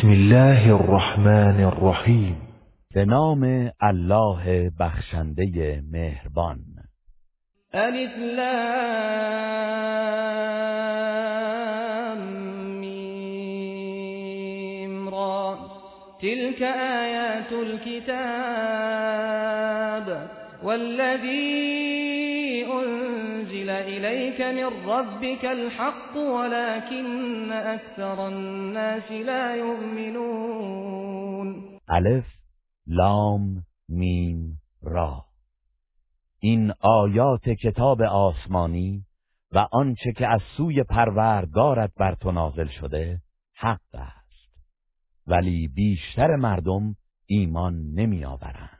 بسم الله الرحمن الرحیم. به نام الله بخشنده مهربان. ألف لام میم را. تلك آیات الكتاب والذي أنزل إليك من ربك الحق ولكن أكثر الناس لا يؤمنون. الف لام میم را. این آیات کتاب آسمانی و آنچه که از سوی پروردگارت بر تو نازل شده حق است. ولی بیشتر مردم ایمان نمی آورند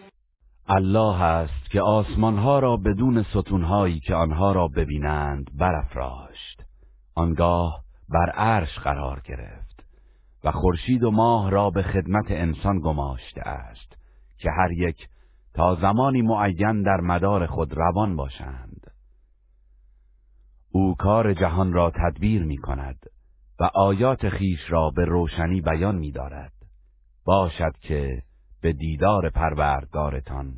الله است که آسمانها را بدون ستونهایی که آنها را ببینند برافراشت. آنگاه بر عرش قرار گرفت و خورشید و ماه را به خدمت انسان گماشته است که هر یک تا زمانی معین در مدار خود روان باشند. او کار جهان را تدبیر می کند و آیات خیش را به روشنی بیان می دارد باشد که به دیدار پروردگارتان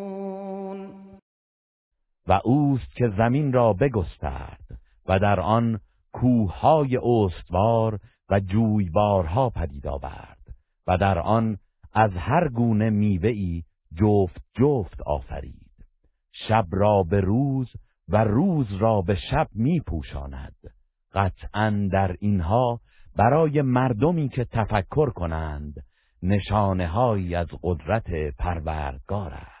و اوست که زمین را بگسترد و در آن کوههای استوار و جویبارها پدید آورد و در آن از هر گونه میوه‌ای جفت جفت آفرید. شب را به روز و روز را به شب می پوشاند قطعا در اینها برای مردمی که تفکر کنند نشانه از قدرت پروردگار است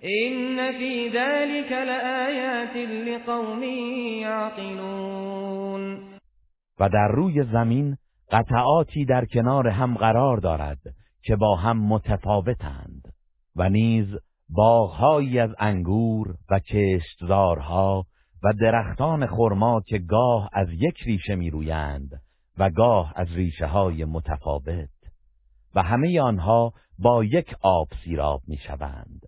این فی ذلك لآیات لقوم یعقلون و در روی زمین قطعاتی در کنار هم قرار دارد که با هم متفاوتند و نیز باغهایی از انگور و کشتزارها و درختان خرما که گاه از یک ریشه می رویند و گاه از ریشه های متفاوت و همه آنها با یک آب سیراب می شوند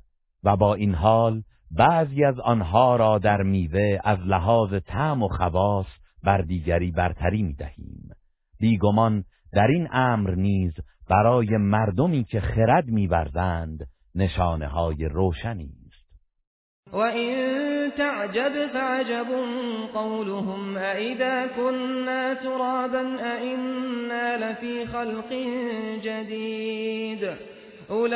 و با این حال بعضی از آنها را در میوه از لحاظ طعم و خواص بر دیگری برتری می دهیم بیگمان در این امر نیز برای مردمی که خرد میورزند نشانه های روشنی است. و این تعجب فعجب قولهم اذا كنا ترابا ائنا لفی خلق جدید أولئك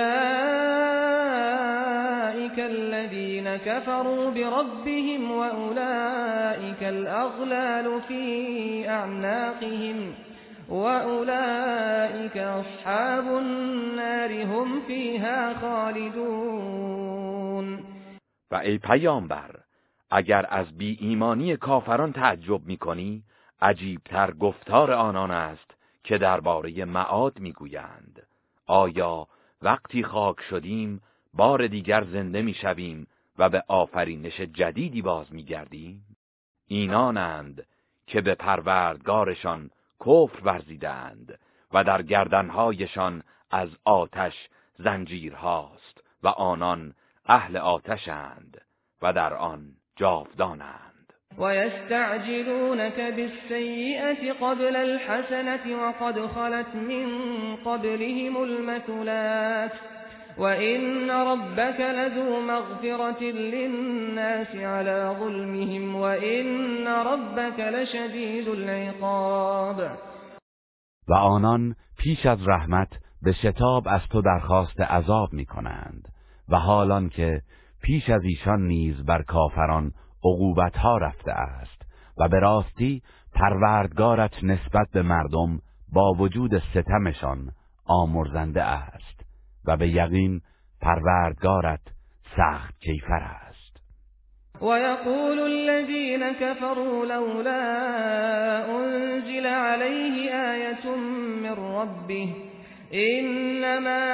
الذين كفروا بربهم وأولئك الأغلال في أعناقهم وأولئك أصحاب النار هم فيها خالدون. و ای پیامبر اگر از بی ایمانی کافران تعجب می‌کنی عجیبتر گفتار آنان است که درباره معاد می‌گویند. آیا وقتی خاک شدیم بار دیگر زنده می‌شویم و به آفرینش جدیدی باز میگردیم. اینانند که به پروردگارشان کفر ورزیدند و در گردنهایشان از آتش زنجیرهاست و آنان اهل آتشند و در آن جاودانند. ويستعجلونك بالسيئة قبل الحسنة وقد خلت من قبلهم المثلات وإن ربك لذو مغفرة للناس على ظلمهم وإن ربك لشديد العقاب و آنان پیش از رحمت به شتاب از تو درخواست عذاب می کنند و حالان که پیش از ایشان نیز بر کافران عقوبت ها رفته است و به راستی پروردگارت نسبت به مردم با وجود ستمشان آمرزنده است و به یقین پروردگارت سخت کیفر است. ويقول الذين كفروا لولا انزل عليه آية من ربه انما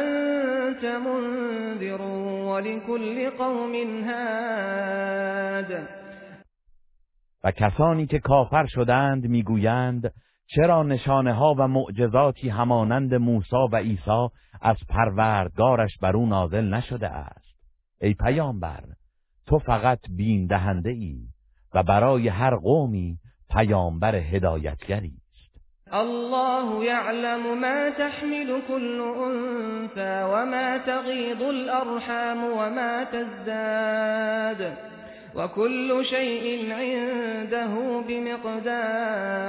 انت منذر ولكل قوم هاد و کسانی که کافر شدند می‌گویند چرا نشانه ها و معجزاتی همانند موسی و عیسی از پروردگارش بر او نازل نشده است؟ ای پیامبر تو فقط بین دهنده ای و برای هر قومی پیامبر هدایتگری الله يعلم ما تحمل كل أنثى وما تغيض الأرحام وما تزداد. وكل شيء عنده بمقدار.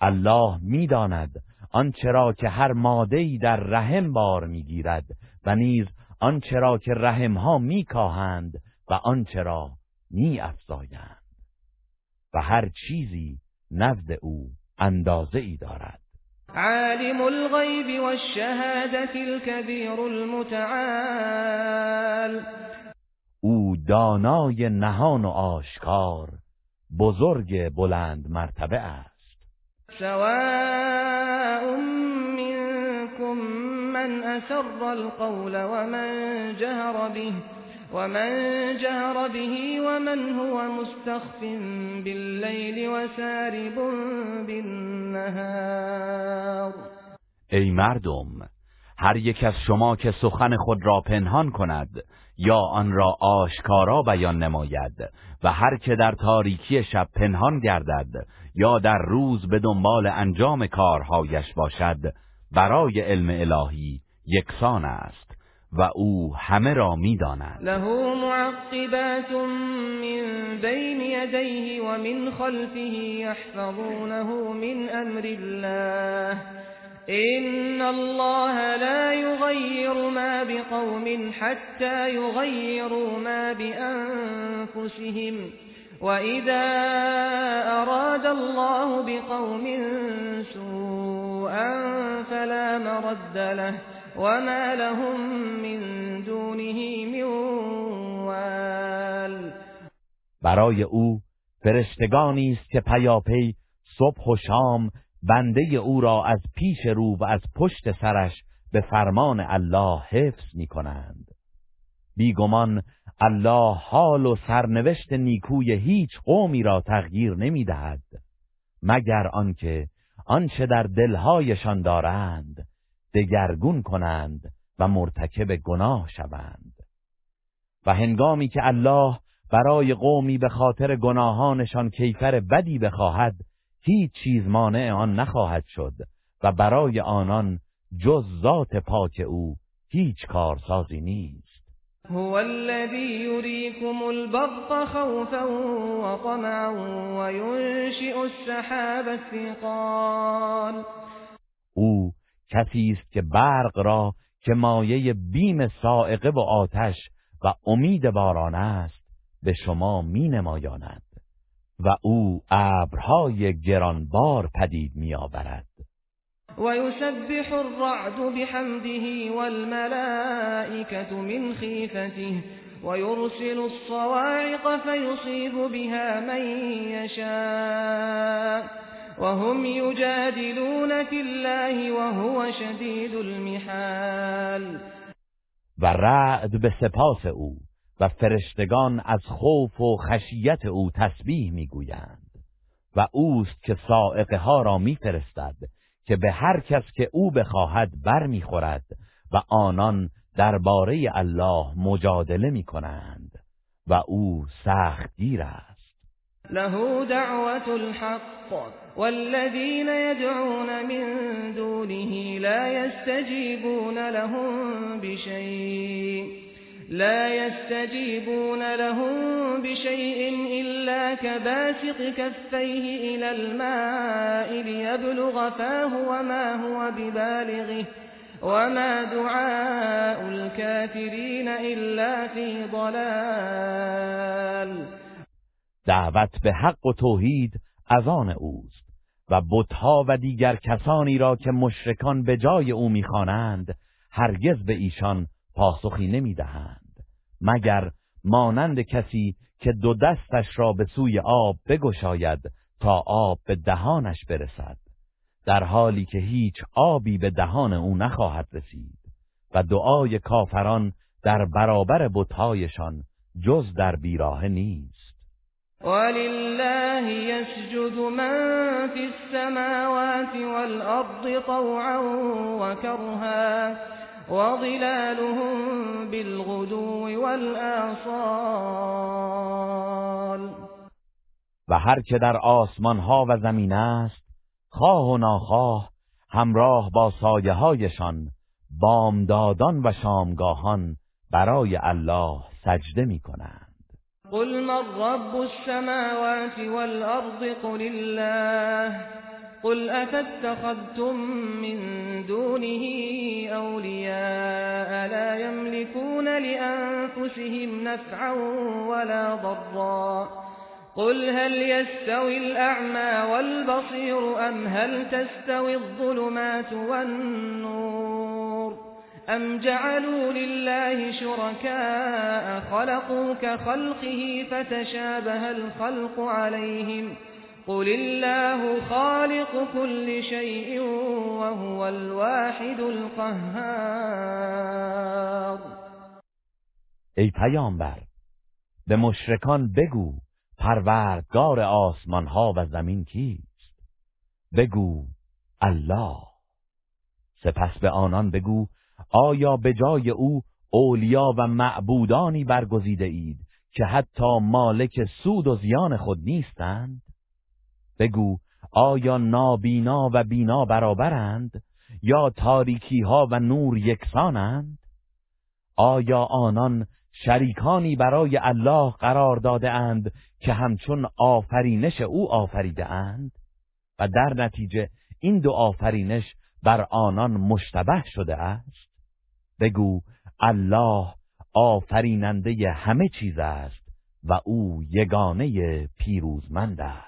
الله می‌داند آنچه را که هر ماده‌ای در رحم بار می‌گیرد و نیز آنچه را که رحمها میکاهند و آنچه را میافزایند. و هر چیزی نزد او اندازه ای دارد. عالم الغیب والشهادت الكبیر المتعال. دانای نهان و آشکار بزرگ بلند مرتبه است. سواء منكم من اسر القول ومن جهر به ومن جهر به ومن هو مستخف بالليل وسارب بالنهار. ای مردم هر یک از شما که سخن خود را پنهان کند یا آن را آشکارا بیان نماید و هر که در تاریکی شب پنهان گردد یا در روز به دنبال انجام کارهایش باشد برای علم الهی یکسان است و او همه را می‌داند. له معقبات من بین یدیه و من خلفه یحفظونه من امر الله. ان الله لا يغير ما بقوم حتى يغيروا ما بانفسهم واذا اراد الله بقوم سوءا فلا مرد له وما لهم من دونه من برای او فرشتگانی است که پیاپی صبح و شام بنده او را از پیش رو و از پشت سرش به فرمان الله حفظ می کنند بیگمان الله حال و سرنوشت نیکوی هیچ قومی را تغییر نمی دهد مگر آنکه آنچه در دلهایشان دارند دگرگون کنند و مرتکب گناه شوند. و هنگامی که الله برای قومی به خاطر گناهانشان کیفر بدی بخواهد هیچ چیز مانع آن نخواهد شد و برای آنان جز ذات پاک او هیچ کارسازی نیست. هو الذي يريكم البرق خوفا وطمعا وينشئ السحاب الثقال. او کسی است که برق را که مایه بیم سائقه و آتش و امید باران است به شما می نمایاند. و او ابرهای گرانبار پدید می آورد و یسبح الرعد بحمده والملائکة من خیفته ويرسل الصواعق فيصيب بها من يشاء وهم يجادلون في الله وهو شدید المحال. و رعد به سپاس او. و فرشتگان از خوف و خشیت او تسبیح می‌گویند. و اوست که سائقه ها را میفرستد که به هر کس که او بخواهد بر می‌خورد و آنان درباره الله مجادله می کنند و او سختگیر است. له دعوت الحق والذين يدعون من دونه لا يستجيبون لهم بشيء لا يستجيبون لهم بشيء إلا كباسط كفيه إلى الماء ليبلغ فاه وما هو ببالغه وما دعاء الكافرين إلا في ضلال. دعوت به حق و توحید از آن اوست و بتها و دیگر کسانی را که مشرکان به جای او می‌خوانند هرگز به ایشان پاسخی نمی‌دهند. مگر مانند کسی که دو دستش را به سوی آب بگشاید تا آب به دهانش برسد در حالی که هیچ آبی به دهان او نخواهد رسید و دعای کافران در برابر بتهایشان جز در بیراه نیست. ولله يسجد من في السماوات والأرض طوعا وكرها وظلالهم بالغدو والآصال و هر که در آسمان ها و زمین است خواه و ناخواه همراه با سایه هایشان بامدادان و شامگاهان برای الله سجده می کنند قل من رب السماوات والأرض قل الله قل أفاتخذتم من دونه أولياء لا يملكون لأنفسهم نفعا ولا ضرا. قل هل يستوي الأعمى والبصير أم هل تستوي الظلمات والنور؟ أم جعلوا لله شركاء خلقوا كخلقه فتشابه الخلق عليهم قل الله خالق كل شيء وهو الواحد القهار. ای پیامبر به مشرکان بگو پروردگار آسمان ها و زمین کیست. بگو الله. سپس به آنان بگو آیا به جای او اولیا و معبودانی برگزیده اید که حتی مالک سود و زیان خود نیستند؟ بگو آیا نابینا و بینا برابرند یا تاریکی ها و نور یکسانند؟ آیا آنان شریکانی برای الله قرار داده اند که همچون آفرینش او آفریده اند و در نتیجه این دو آفرینش بر آنان مشتبه شده است؟ بگو الله آفریننده همه چیز است و او یگانه پیروزمند است.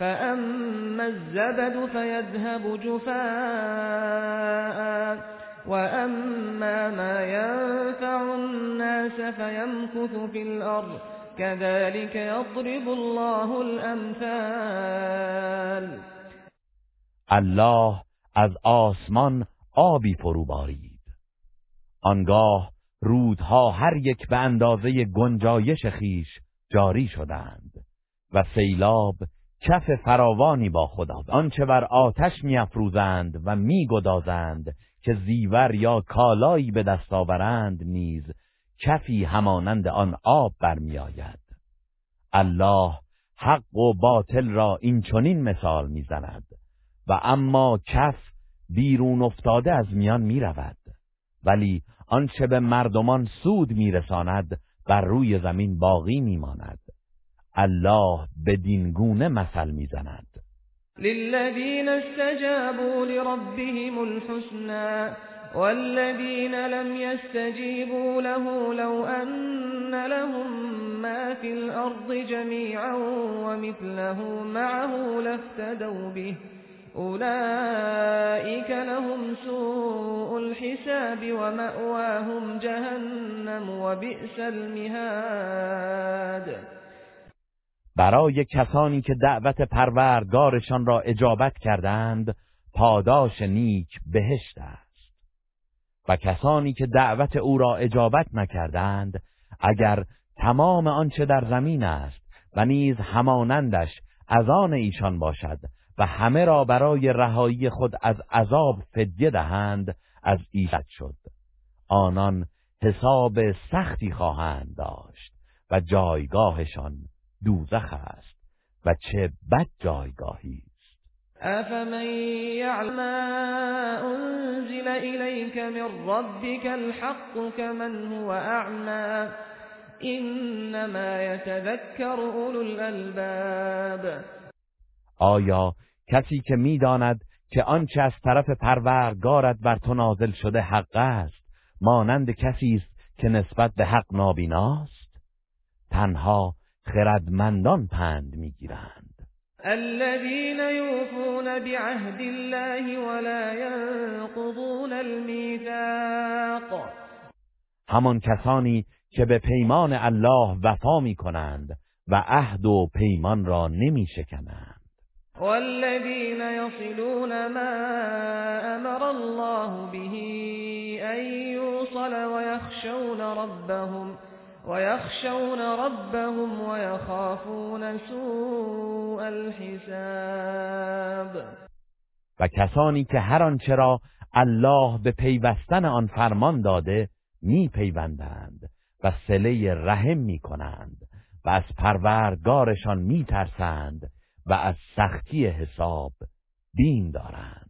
فأما الزبد فيذهب جفاء وأما ما ينفع الناس فيمكث في الأرض كذلك يضرب الله الأمثال. الله از آسمان آبی فرو بارید. آنگاه رودها هر یک به اندازه گنجایش خیش جاری شدند و سیلاب کف فراوانی با خدا. آنچه بر آتش میافروزند و میگدازند که زیور یا کالایی به دست آورند نیز کفی همانند آن آب برمیآید. الله حق و باطل را این چنین مثال می‌زند. و اما کف بیرون افتاده از میان می‌رود. ولی آنچه به مردمان سود میرساند بر روی زمین باقی میماند. الله بدین گونه مثل میزند للذین استجابوا لربهم الحسنى والذين لم يستجيبوا له لو أن لهم ما في الأرض جميعا ومثله معه لافتدوا به. أولئك لهم سوء الحساب ومأواهم جهنم وبئس المهاد. برای کسانی که دعوت پروردگارشان را اجابت کردند پاداش نیک بهشت است. و کسانی که دعوت او را اجابت نکردند اگر تمام آنچه در زمین است و نیز همانندش از آن ایشان باشد و همه را برای رهایی خود از عذاب فدیه دهند از ایشد شد. آنان حساب سختی خواهند داشت و جایگاهشان دوزخ است و چه بد جایگاهی است. افمن یعلم ما انزل الیک من ربک الحق كمن هو اعمى انما یتذکر اولو الالباب آیا کسی که می‌داند که آنچه از طرف پروردگارت بر تو نازل شده حق است مانند کسی است که نسبت به حق نابیناست؟ تنها خردمندان پند می‌گیرند. الذين يوفون بعهد الله ولا ينقضون الميثاق. همان کسانی که به پیمان الله وفا می کنند و عهد و پیمان را نمی شکنند والذين يصلون ما امر الله به ان يوصل ويخشون ربهم ويخشون ربهم ويخافون سوء الحساب و کسانی که هر آنچه را الله به پیوستن آن فرمان داده می پیوندند و سله رحم می کنند و از پروردگارشان می ترسند و از سختی حساب بین دارند.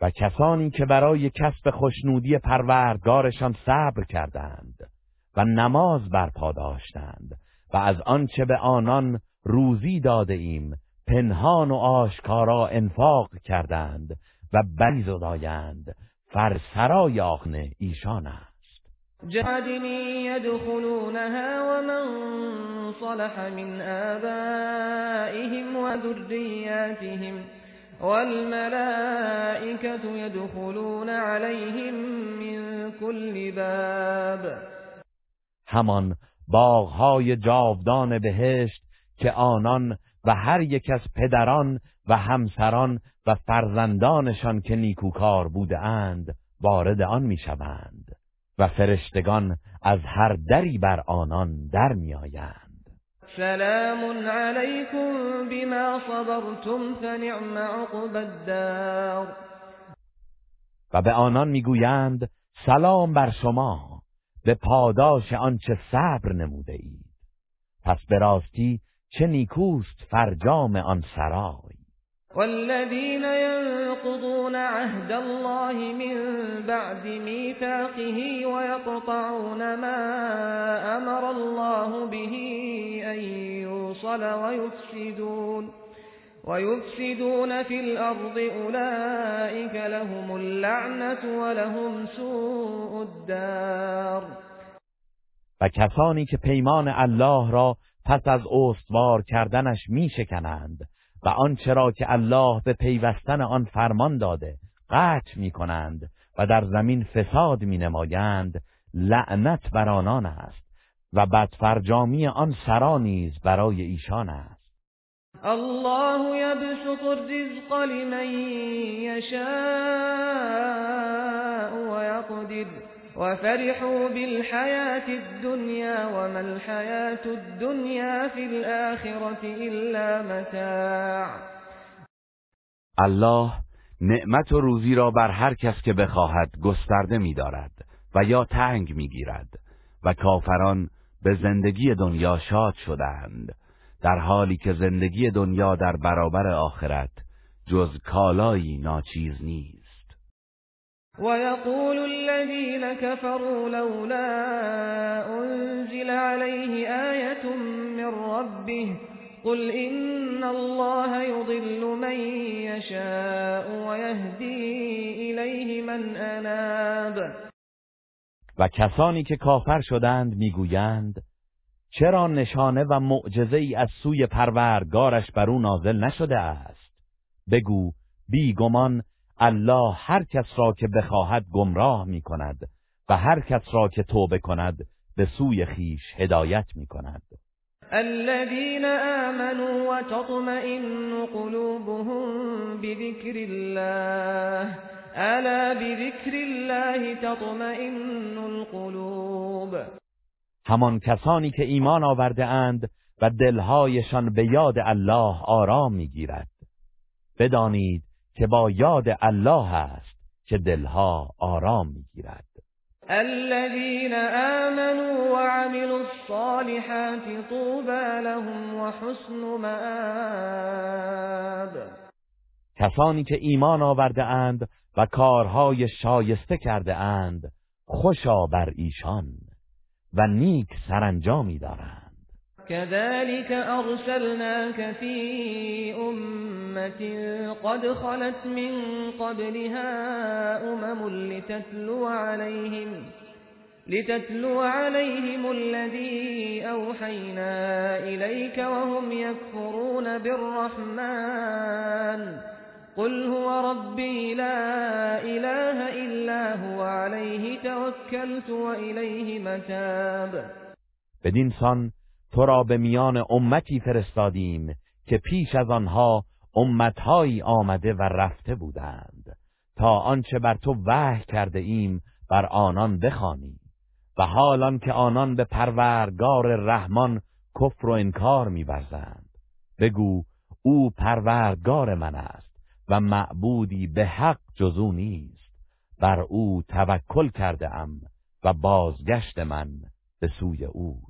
و کسانی که برای کسب خوشنودی پروردگارشان صبر کردند و نماز برپا داشتند و از آنچه به آنان روزی داده ایم پنهان و آشکارا انفاق کردند و بری زدایند. فرسرای آخن ایشان است. جادنی يدخلونها ومن صلح من آبائهم و ذریاتهم. والملائكة يدخلون عليهم من كل باب. همان باغهای جاودان بهشت که آنان و هر یک از پدران و همسران و فرزندانشان که نیکوکار بوده اند وارد آن می‌شوند و فرشتگان از هر دری بر آنان در میآیند. سلام علیکم بما صبرتم فنعم عقب الدار. و به آنان می‌گویند سلام بر شما به پاداش آنچه صبر نموده اید. پس به راستی چه نیکوست فرجام آن سرای. والذين ينقضون عهد الله من بعد ميثاقه ويقطعون ما أمر الله به أن يوصل ويفسدون ويفسدون في الأرض أولئك لهم اللعنة ولهم سوء الدار. و کسانی که پیمان الله را پس از استوار کردنش می شکنند و آنچه را که الله به پیوستن آن فرمان داده قطع می کنند و در زمین فساد می نمایند لعنت بر آنان است و بدفرجامی آن سرا نیز برای ایشان است. الله یبسط الرزق لمن و یقدر. وفرحوا بالحياة الدنيا وما الحياة الدنيا في الآخرة إلا متاع. الله نعمت و روزی را بر هر کس که بخواهد گسترده می‌دارد و یا تنگ می‌گیرد و کافران به زندگی دنیا شاد شدند در حالی که زندگی دنیا در برابر آخرت جز کالایی ناچیز نیست. ويقول الذين كفروا لولا أنزل عليه آية من ربه قل إن الله يضل من يشاء ويهدي إليه من أناب. و کسانی که کافر شدند می‌گویند چرا نشانه و معجزه ای از سوی پروردگارش بر او نازل نشده است؟ بگو بیگمان الله هر کس را که بخواهد گمراه می کند و هر کس را که توبه کند به سوی خیش هدایت می کند الذين آمنوا وتطمئن قلوبهم بذكر الله. الا بذكر الله تطمئن القلوب. همان کسانی که ایمان آورده اند و دلهایشان به یاد الله آرام می‌گیرد. بدانید که با یاد الله است که دلها آرام می‌گیرد. الذين آمنوا وعملوا الصالحات طوبى لهم وحسن مآب. کسانی که ایمان آورده اند و کارهای شایسته کرده اند خوشا بر ایشان و نیک سرانجامی دارند. كذلك أرسلناك في أمة قد خلت من قبلها أمم لتتلو عليهم لتتلو عليهم الذي أوحينا إليك وهم يكفرون بالرحمن قل هو ربي لا إله إلا هو عليه توكلت وإليه متاب. سان تو را به میان امتی فرستادیم که پیش از آنها امتهایی آمده و رفته بودند. تا آنچه بر تو وحی کرده ایم بر آنان بخوانی. و حالان که آنان به پروردگار رحمان کفر و انکار میورزند. بگو او پروردگار من است و معبودی به حق جزو نیست. بر او توکل کرده ام و بازگشت من به سوی اوست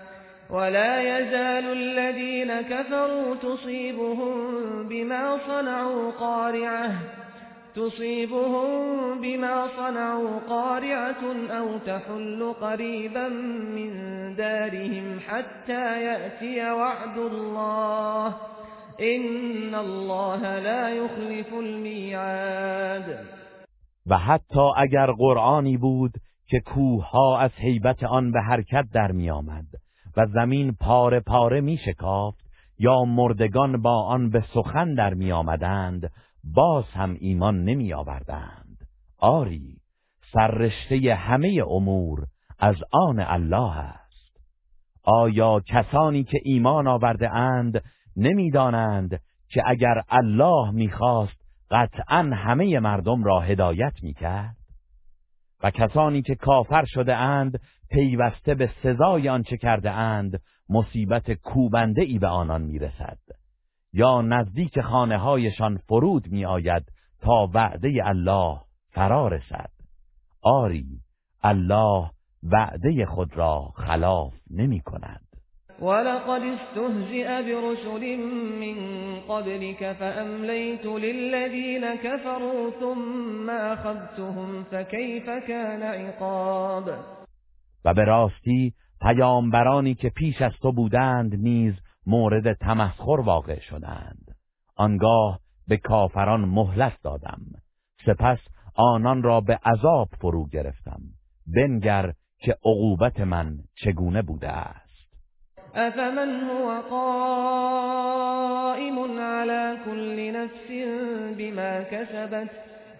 ولا يزال الذين كفروا تصيبهم بما صنعوا قارعة تصيبهم بما صنعوا قارعة أو تحل قريبا من دارهم حتى يأتي وعد الله إن الله لا يخلف الميعاد. و حتی اگر قرآنی بود که کوه از حیبت آن به حرکت در می آمد و زمین پاره پاره می شکافت یا مردگان با آن به سخن در می آمدند باز هم ایمان نمی آوردند. آری سررشته همه امور از آن الله است. آیا کسانی که ایمان آورده اند نمی‌دانند که اگر الله می‌خواست قطعا همه مردم را هدایت می‌کرد و کسانی که کافر شده اند پیوسته به سزای آنچه کرده اند مصیبت کوبنده ای به آنان می‌رسد. یا نزدیک خانه هایشان فرود می آید تا وعده الله فرا رسد. آری الله وعده خود را خلاف نمی کند ولقد استهزئ برسل من قبلك فأمليت للذين كفروا ثم أخذتهم فكيف كان عقاب؟ و به راستی پیامبرانی که پیش از تو بودند نیز مورد تمسخر واقع شدند. آنگاه به کافران مهلت دادم. سپس آنان را به عذاب فرو گرفتم. بنگر که عقوبت من چگونه بوده است. افمن هو قائم على كل نفس بما كسبت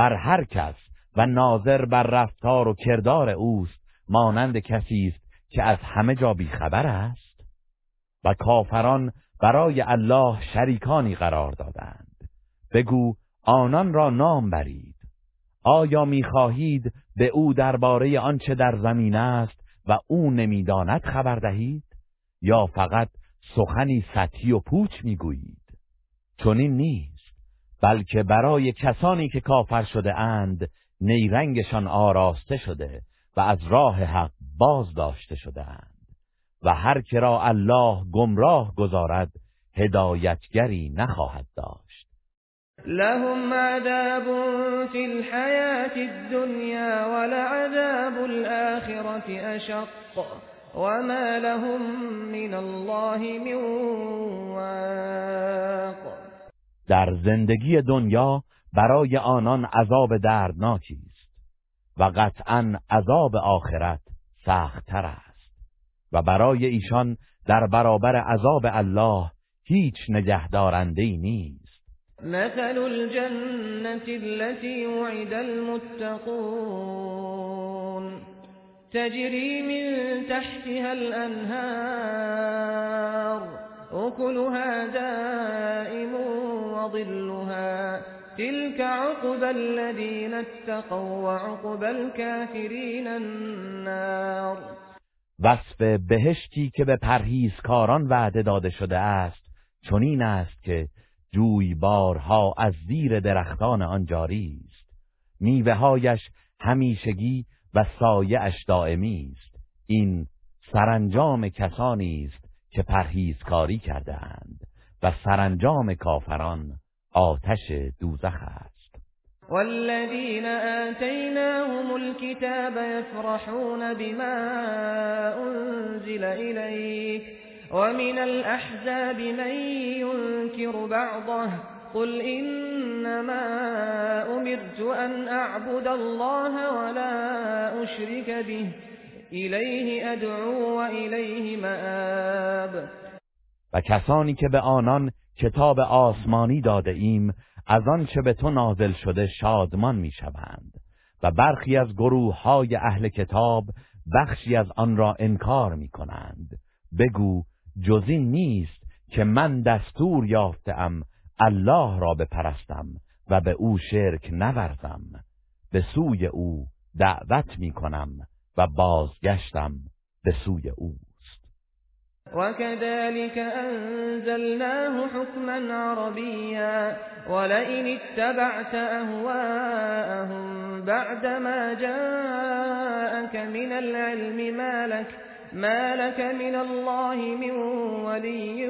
بر هر کس و ناظر بر رفتار و کردار اوست مانند کسی است که از همه جا بیخبر است. و کافران برای الله شریکانی قرار دادند. بگو آنان را نام برید. آیا می‌خواهید به او درباره آنچه در زمین است و او نمی‌داند خبر دهید؟ یا فقط سخنی سطحی و پوچ می‌گویید؟ چون این نیست. بلکه برای کسانی که کافر شده اند نیرنگشان آراسته شده و از راه حق باز داشته شده اند. و هر که را الله گمراه گذارد هدایتگری نخواهد داشت. لهم عذاب في الحياة الدنيا ولعذاب الآخرة أشق وما لهم من الله من واق. در زندگی دنیا برای آنان عذاب دردناکی است و قطعا عذاب آخرت سختتر است و برای ایشان در برابر عذاب الله هیچ نگهدارنده نیست. مثل الجنة التي وعد المتقون. تجري من تحتها الأنهار. أكلها دائم وظلها. تلك عقب الذين اتقوا وعقب الكافرين النار. وصف بهشتی که به پرهیزکاران وعده داده شده است چنین است که جویبارها از زیر درختان آن جاری است. میوههایش همیشگی و سایه اش دائمی است. این سرانجام کسانی است که پرهیزکاری کرده اند و سرانجام کافران آتش دوزخ است. والذین آتیناهم الكتاب یفرحون بما انزل الیک ومن الأحزاب من ينكر بعضه قل إنما أمرت أن أعبد الله ولا أشرك به إليه أدعو وإليه مآب. و کسانی که به آنان کتاب آسمانی داده ایم از آنچه به تو نازل شده شادمان می‌شوند. و برخی از گروه های اهل کتاب بخشی از آن را انکار می کنند بگو جز این نیست که من دستور یافتم الله را بپرستم و به او شرک نورزم. به سوی او دعوت می کنم و بازگشتم به سوی اوست. وكذلك أنزلناه حكما عربيا ولئن اتبعت أهواءهم بعدما جاءك من العلم ما لك ما لك من الله من ولی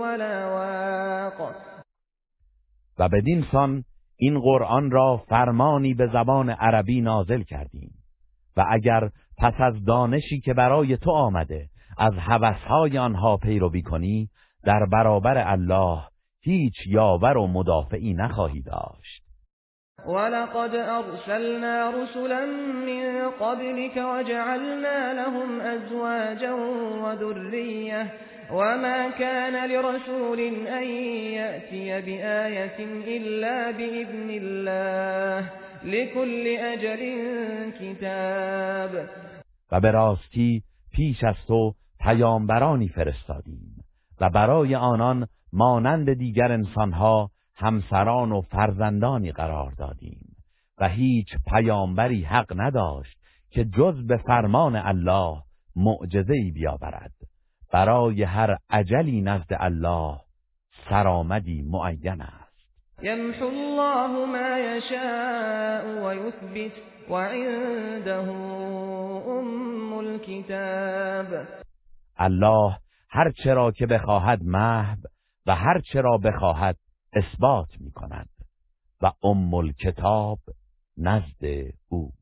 ولا واق. و بدین سان این قرآن را فرمانی به زبان عربی نازل کردیم. و اگر پس از دانشی که برای تو آمده از هوسهای آنها پیروی کنی در برابر الله هیچ یاور و مدافعی نخواهی داشت. ولقد أرسلنا رسلا من قبلك وجعلنا لهم أزواجا وذرية وما كان لرسول أن يأتي بآية إلا بإذن الله لكل أجل كتاب. و به راستی پیش از تو پیامبرانی فرستادیم و برای آنان مانند دیگر انسانها همسران و فرزندانی قرار دادیم و هیچ پیامبری حق نداشت که جز به فرمان الله معجزه‌ای بیاورد. برای هر عجلی نزد الله سرآمدی معین است. یمحو الله ما یشاء و یثبت. و عنده ام الكتاب. الله هر چرا که بخواهد محو و هر چرا بخواهد اثبات می کند و ام الکتاب نزد اوست.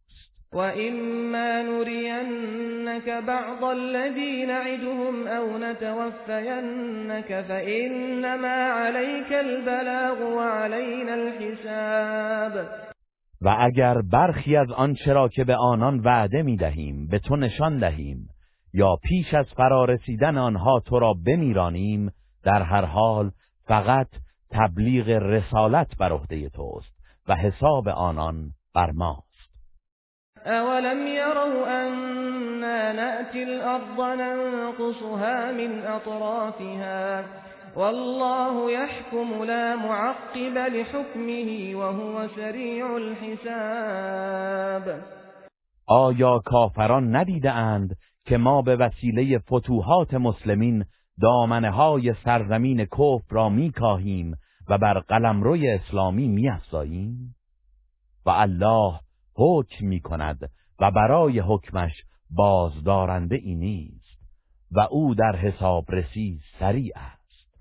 وإما نرينك بعض الذي نعدهم أو نتوفينك فإنما عليك البلاغ وعلينا الحساب. و اگر برخی از آنچه را که به آنان وعده می دهیم به تو نشان دهیم یا پیش از فرارسیدن آنها تو را بمیرانیم در هر حال فقط تبلیغ رسالت بر عهده توست و حساب آنان بر ماست. اولم يروا أنا نأتي الأرض ننقصها من أطرافها والله يحكم لا معقب لحكمه وهو سریع الحساب. آیا کافران ندیده اند که ما به وسیله فتوحات مسلمین دامنه های سرزمین کفر را میکاهیم و بر قلمروی اسلامی میافزاییم؟ و الله حکم می کند و برای حکمش بازدارنده ای نیست و او در حساب رسی سریع است.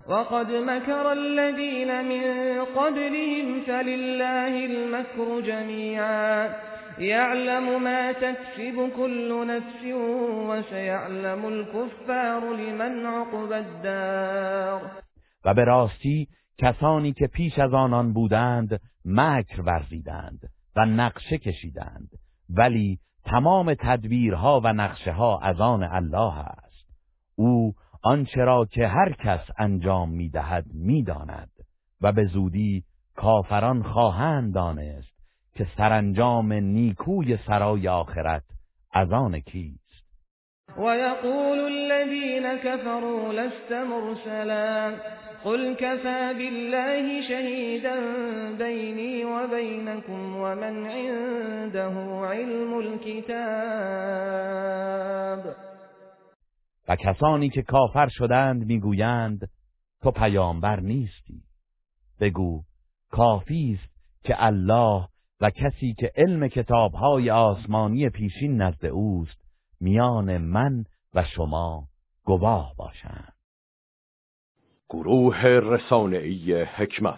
وقد مكر الذين من قبلهم فلله المكر جميعا. يعلم ما تكسب كل نفس وسيعلم الكفار لمن عقب الدار. و به راستی کسانی که پیش از آنان بودند مکر ورزیدند و نقشه کشیدند ولی تمام تدبیرها و نقشه ها از آن الله است. او آنچه را که هر کس انجام می‌دهد می‌داند و به زودی کافران خواهند دانست که سرانجام نیکوی سرای آخرت از آن کیست. ويقول الذين كفروا لست مرسلا قل كفى بالله شهيدا بيني وبينكم ومن عنده علم الكتاب و کسانی که کافر شدند می‌گویند تو پیامبر نیستی. بگو کافی است که الله و کسی که علم کتابهای آسمانی پیشین نزد اوست میان من و شما گواه باشند. گروه رسانه‌ای حکمت